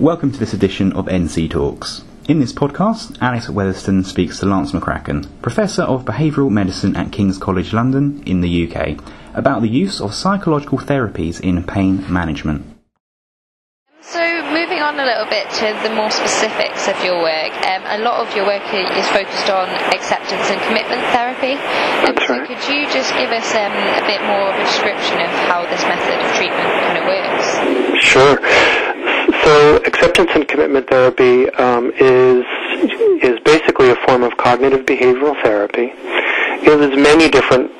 Welcome to this edition of NC Talks. In this podcast, Alex Weatherston speaks to Lance McCracken, Professor of Behavioural Medicine at King's College London in the UK, about the use of psychological therapies in pain management. So, moving on a little bit to the more specifics of your work, um, a lot of your work is focused on acceptance and commitment therapy. Um, so, could you just give us um, a bit more of a description of how this method of treatment kind of works? Sure. So acceptance and commitment therapy um, is is basically a form of cognitive behavioral therapy. There's many different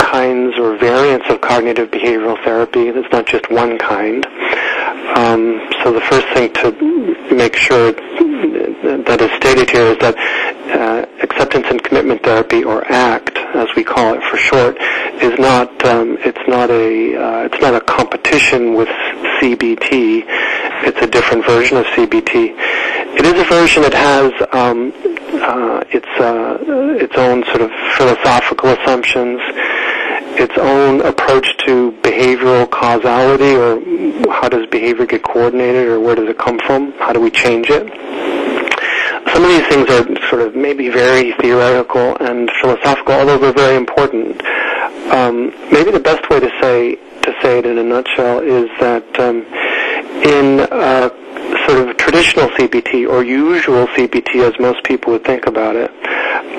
kinds or variants of cognitive behavioral therapy. There's not just one kind. Um, so the first thing to make sure that is stated here is that uh, acceptance and commitment therapy, or ACT, as we call it for short, is not um, it's not a uh, it's not a competition with CBT. It's a different version of CBT. It is a version that has um, uh, its uh, its own sort of philosophical assumptions, its own approach to behavioral causality, or how does behavior get coordinated, or where does it come from? How do we change it? Some of these things are sort of maybe very theoretical and philosophical, although they're very important. Um, maybe the best way to say to say it in a nutshell is that um, in uh, sort of traditional CBT or usual CBT, as most people would think about it,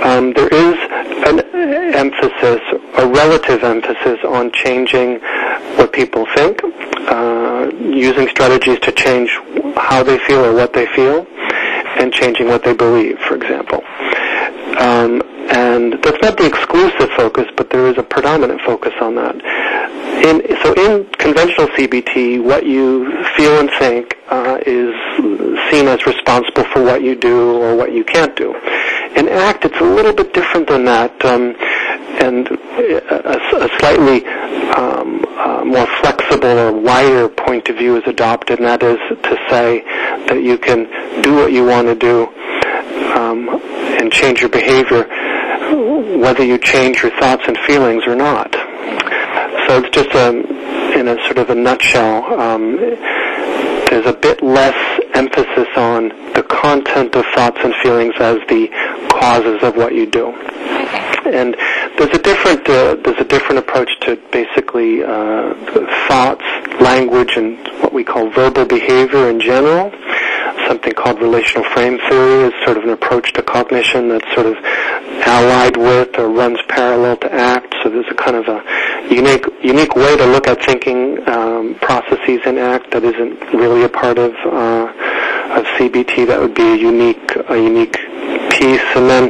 um, there is an emphasis, a relative emphasis on changing what people think, uh, using strategies to change how they feel or what they feel, and changing what they believe, for example. Um, and that's not the exclusive focus, but there is a predominant focus on that. In, so in conventional CBT, what you feel and think uh, is seen as responsible for what you do or what you can't do. In ACT, it's a little bit different than that, um, and a, a slightly um, uh, more flexible or wider point of view is adopted, and that is to say that you can do what you want to do um, and change your behavior, whether you change your thoughts and feelings or not. So it's just a, in a sort of a nutshell, um, there's a bit less emphasis on the content of thoughts and feelings as the causes of what you do. And there's a different uh, there's a different approach to basically uh, thoughts, language, and what we call verbal behavior in general. Something called relational frame theory is sort of an approach to cognition that's sort of allied with or runs parallel to ACT. So there's a kind of a unique unique way to look at thinking um, processes in ACT that isn't really a part of uh, of CBT. That would be a unique a unique piece. And then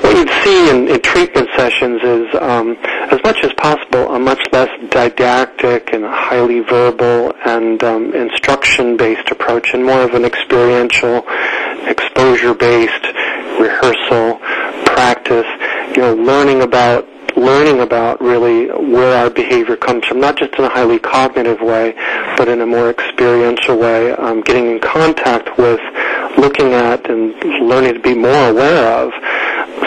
what you'd see in, in treatment sessions is, um, as much as possible, a much less didactic and highly verbal and um, instruction-based approach, and more of an experiential, exposure-based rehearsal practice. You know, learning about learning about really where our behavior comes from, not just in a highly cognitive way, but in a more experiential way, um, getting in contact with, looking at, and learning to be more aware of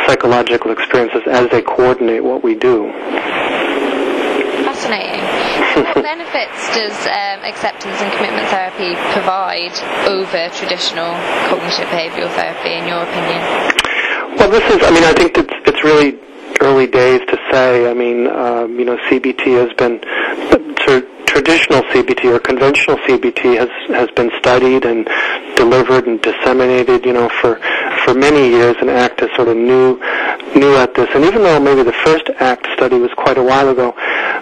psychological experiences as they coordinate what we do. Fascinating. what benefits does um, acceptance and commitment therapy provide over traditional cognitive behavioral therapy, in your opinion? Well, this is, I mean, I think it's, it's really early days to say. I mean, um, you know, CBT has been, of traditional CBT or conventional CBT has, has been studied and delivered and disseminated, you know, for, for many years, and ACT is sort of new, new at this. And even though maybe the first ACT study was quite a while ago,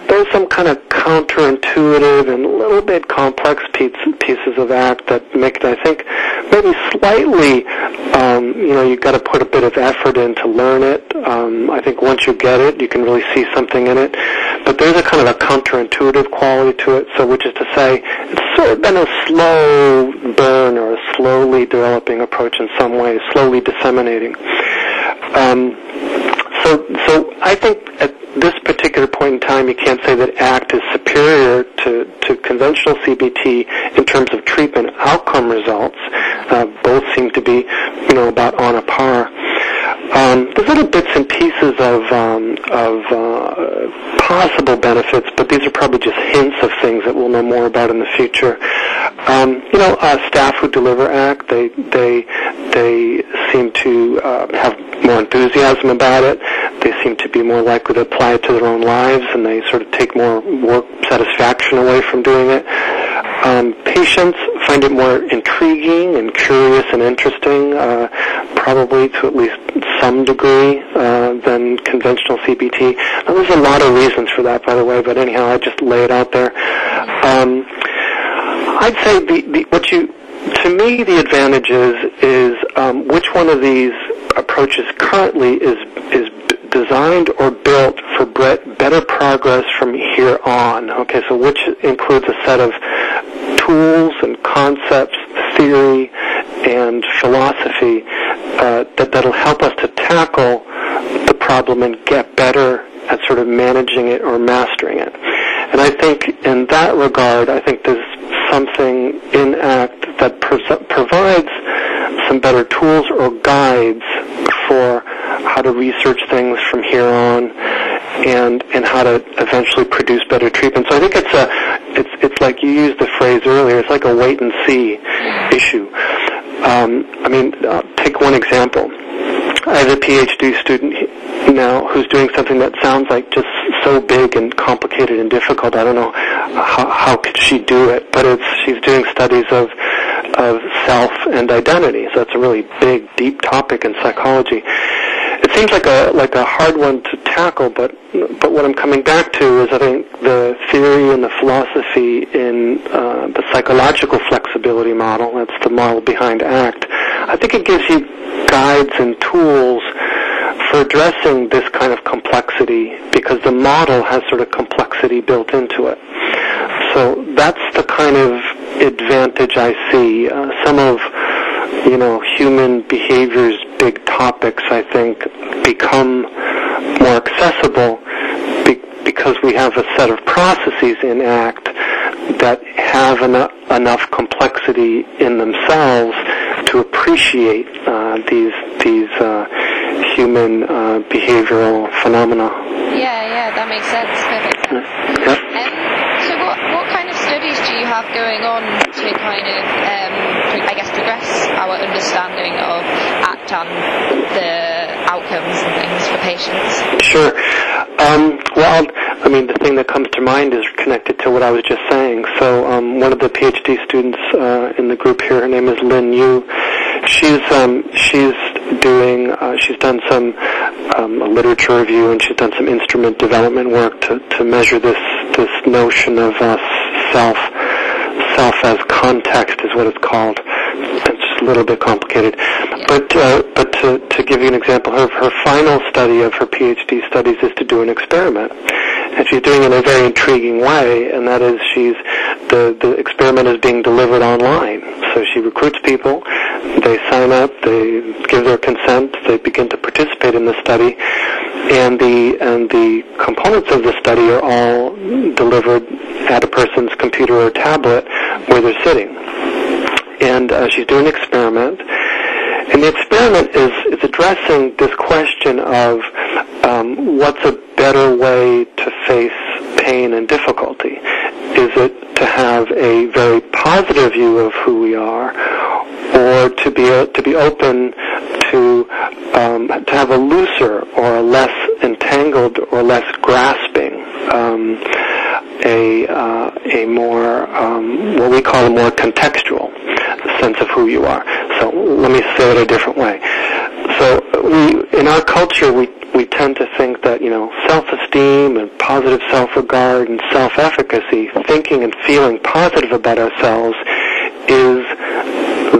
there's some kind of counterintuitive and a little bit complex piece, pieces of ACT that make it, I think, maybe slightly, um, you know, you've got to put a bit of effort in to learn it. Um, I think once you get it, you can really see something in it. But there's a kind of a counterintuitive quality to it, so which is to say, it's sort of been a slow burn or a slowly developing approach in some ways, slowly disseminating. Um, so, so I think at this particular point in time, you can't say that ACT is superior to, to conventional CBT in terms of treatment outcome results. Uh, both seem to be, you know, about on a par. Um, there's little bits and pieces of um, of uh, possible benefits, but these are probably just hints of things that we'll know more about in the future. Um, you know, uh, staff who deliver ACT, they they they seem to uh, have more enthusiasm about it. They seem to be more likely to apply it to their own lives, and they sort of take more work satisfaction away from doing it. Um, patients find it more intriguing and curious and interesting, uh, probably to at least some degree uh, than conventional CBT. Now, there's a lot of reasons for that, by the way, but anyhow, I just lay it out there. Um, I'd say the, the, what you, to me, the advantage is, is um, which one of these approaches currently is is designed or built for better progress from here on. Okay, so which includes a set of tools and concepts, theory, and philosophy uh, that that'll help us to tackle the problem and get better at sort of managing it or mastering it. And I think in that regard, I think there's something in ACT that provides some better tools or guides for how to research things from here on and and how to eventually produce better treatment. So I think it's a it's it's like you used the phrase earlier. It's like a wait and see issue. Um, I mean, uh, take one example. I have a PhD student now who's doing something that sounds like just so big and complicated and difficult. I don't know how, how could she do it, but it's she's doing studies of of self and identity. So that's a really big, deep topic in psychology. Seems like a like a hard one to tackle, but but what I'm coming back to is I think the theory and the philosophy in uh, the psychological flexibility model. That's the model behind ACT. I think it gives you guides and tools for addressing this kind of complexity because the model has sort of complexity built into it. So that's the kind of advantage I see. Uh, some of you know human behavior's big topics, I think, become more accessible be- because we have a set of processes in ACT that have en- enough complexity in themselves to appreciate uh, these these uh, human uh, behavioral phenomena. Yeah, yeah, that makes sense. Perfect sense. Yep. Um, so, what what kind of studies do you have going on to kind of, um, I guess, progress our understanding of ACT and the outcomes and things for patients? Sure. Um, well, I mean, the thing that comes to mind is connected to what I was just saying. So, um, one of the PhD students uh, in the group here, her name is Lin Yu. She's um, she's doing uh, she's done some um, literature review and she's done some instrument development work to, to measure this this notion of uh, self self as context is what it's called. It's just a little bit complicated, but uh, but to, to give you an example, her her final study of her PhD studies is to do an experiment, and she's doing it in a very intriguing way, and that is she's the the experiment is being delivered online. So she recruits people, they sign up, they give their consent, they begin to participate in the study, and the and the components of the study are all delivered at a person's computer or tablet where they're sitting. And uh, she's doing an experiment, and the experiment is is addressing this question of um, what's a better way to face pain and difficulty. Is it to have a very positive view of who we are, or to be to be open to um, to have a looser or a less entangled or less grasping, um, a uh, a more um, what we call a more contextual sense of who you are. So let me say it a different way. So we in our culture we we tend to think that you know self-esteem and positive self-regard and self-efficacy, thinking and feeling positive about ourselves, is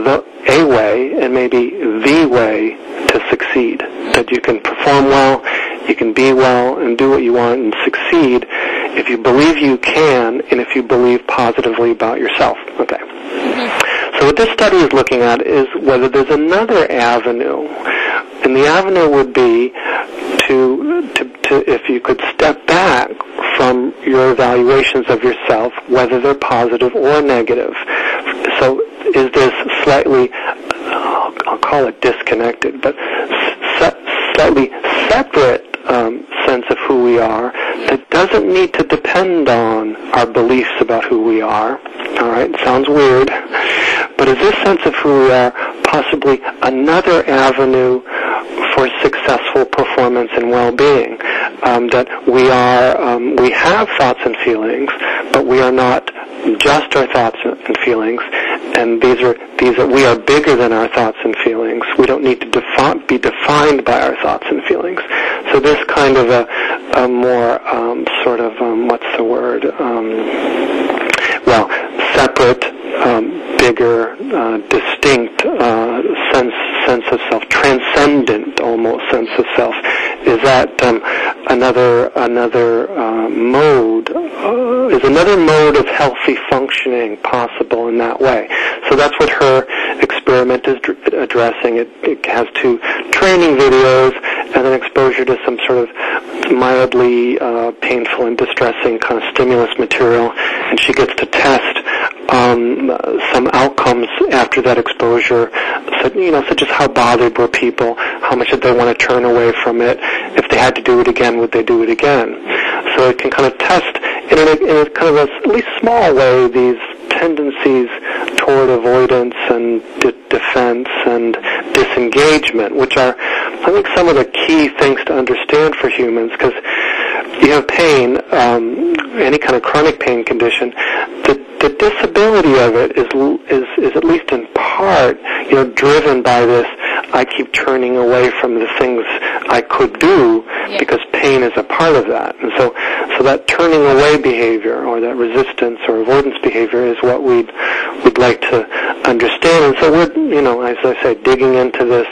the a way and maybe the way to succeed. That you can perform well, you can be well, and do what you want and succeed if you believe you can and if you believe positively about yourself. Okay. Mm-hmm. So what this study is looking at is whether there's another avenue, and the avenue would be to, to, to if you could step back from your evaluations of yourself, whether they're positive or negative. So is this slightly, I'll call it disconnected, but slightly separate um, sense of who we are that doesn't need to depend on our beliefs about who we are. All right, sounds weird, but is this sense of who we are possibly another avenue for successful performance and well-being? Um, that we are, um, we have thoughts and feelings, but we are not just our thoughts and feelings, and these are these are we are bigger than our thoughts and feelings. We don't need to defi- be defined by our thoughts and feelings. So this kind of a, a more um, sort of um, what's the word? Um, well, separate, um, bigger, uh, distinct uh, sense of self, transcendent almost sense of self. Is that um, another another uh, mode? Uh, is another mode of healthy functioning possible in that way? So that's what her experiment is dr- addressing. It, it has two training videos and an exposure to some sort of mildly uh, painful and distressing kind of stimulus material, and she gets to test um, some outcomes after that exposure, you know, such as how bothered were people, how much did they want to turn away from it, if they had to do it again, would they do it again? So it can kind of test in a, in a kind of a at least small way these tendencies toward avoidance and de- defense and disengagement, which are, I think, some of the key things to understand for humans, because you have pain, um, any kind of chronic pain condition, the, the disability of it is, is, is at least in part, you know, driven by this, I keep turning away from the things I could do Yeah. because pain is a part of that. And so, so that turning away behavior or that resistance or avoidance behavior is what we'd, we'd like to understand. And so we're, you know, as I say, digging into this,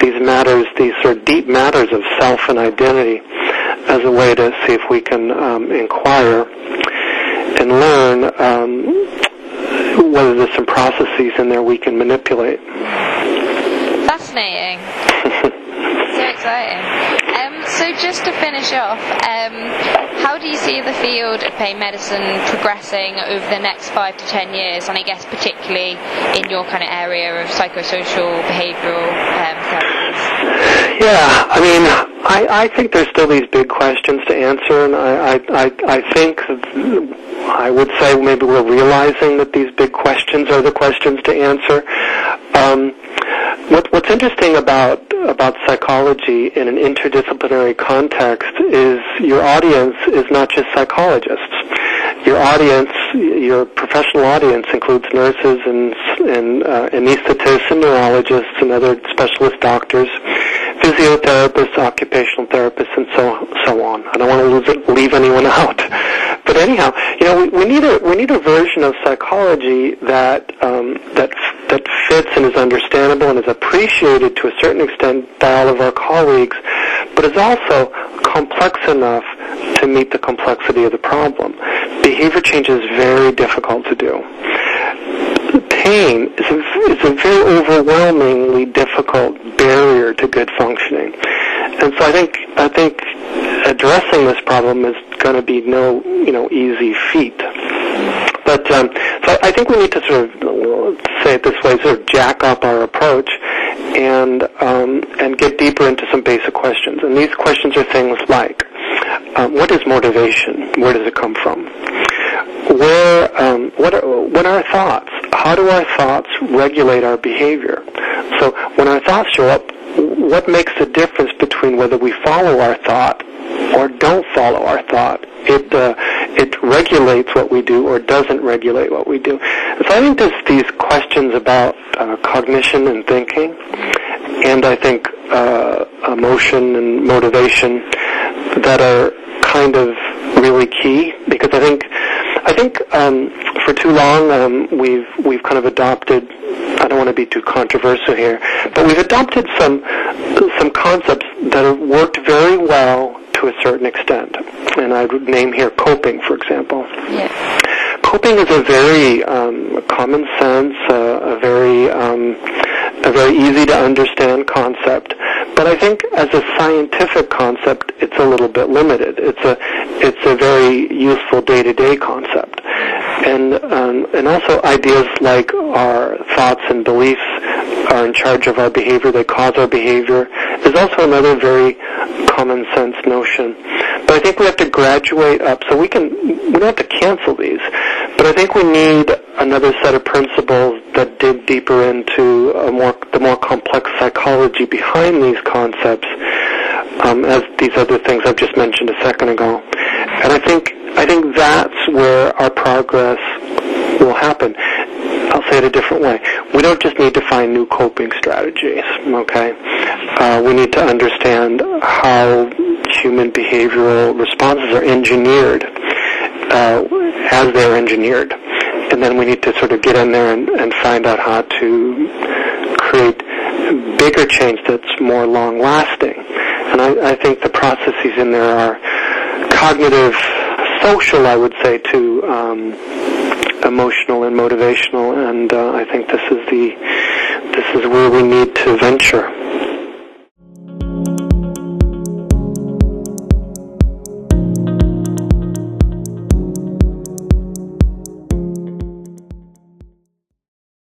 these matters, these sort of deep matters of self and identity as a way to see if we can um, inquire and learn um, whether there's some processes in there we can manipulate. Fascinating. so exciting. Um, so just to finish off, um, how do you see the field of pain medicine progressing over the next five to ten years, and I guess particularly in your kind of area of psychosocial behavioural um, therapies? Yeah, I mean, I, I think there's still these big questions to answer, and I, I, I, think I would say maybe we're realizing that these big questions are the questions to answer. Um, what, what's interesting about about psychology in an interdisciplinary context is your audience is not just psychologists. Your audience, your professional audience, includes nurses and and uh, anesthetists and neurologists and other specialist doctors, physiotherapists, occupational therapists, and so so on. I don't want to lose, leave anyone out. But anyhow, you know, we, we need a we need a version of psychology that um, that that fits and is understandable and is appreciated to a certain extent by all of our colleagues, but is also complex enough to meet the complexity of the problem. Behavior change is very difficult to do. Pain is a, is a very overwhelmingly difficult barrier to good functioning. And so I think I think addressing this problem is going to be no you know easy feat. But um, so I think we need to sort of say it this way, sort of jack up our approach and um, and get deeper into some basic questions. And these questions are things like, um, what is motivation? Where does it come from? Where um, what are what are our thoughts? How do our thoughts regulate our behavior? So when our thoughts show up, what makes the difference between whether we follow our thought or don't follow our thought? It uh, it regulates what we do or doesn't regulate what we do. So I think there's these questions about uh, cognition and thinking, and I think uh, emotion and motivation that are kind of really key because I think I think um, for too long um, we've we've kind of adopted. I don't want to be too controversial here, but we've adopted some some concepts that have worked very well to a certain extent, and I would name here coping, for example. Yeah. Coping is a very um, common sense, uh, a very um, a very easy to understand concept. But I think as a scientific concept, it's a little bit limited. It's a it's a very useful day-to-day concept, and um, and also ideas like our thoughts and beliefs are in charge of our behavior. They cause our behavior is also another very common sense notion. But I think we have to graduate up. So we can we don't have to cancel these, but I think we need another set of principles that dig deeper into more the more complex psychology behind these concepts, um, as these other things I've just mentioned a second ago. And I think I think that's where our progress will happen. I'll say it a different way. We don't just need to find new coping strategies, okay? Uh, we need to understand how human behavioral responses are engineered uh, as they're engineered. And then we need to sort of get in there and, and find out how to create bigger change that's more long lasting. And I, I think the processes in there are cognitive, social, I would say, to um, emotional and motivational. And uh, I think this is the this is where we need to venture.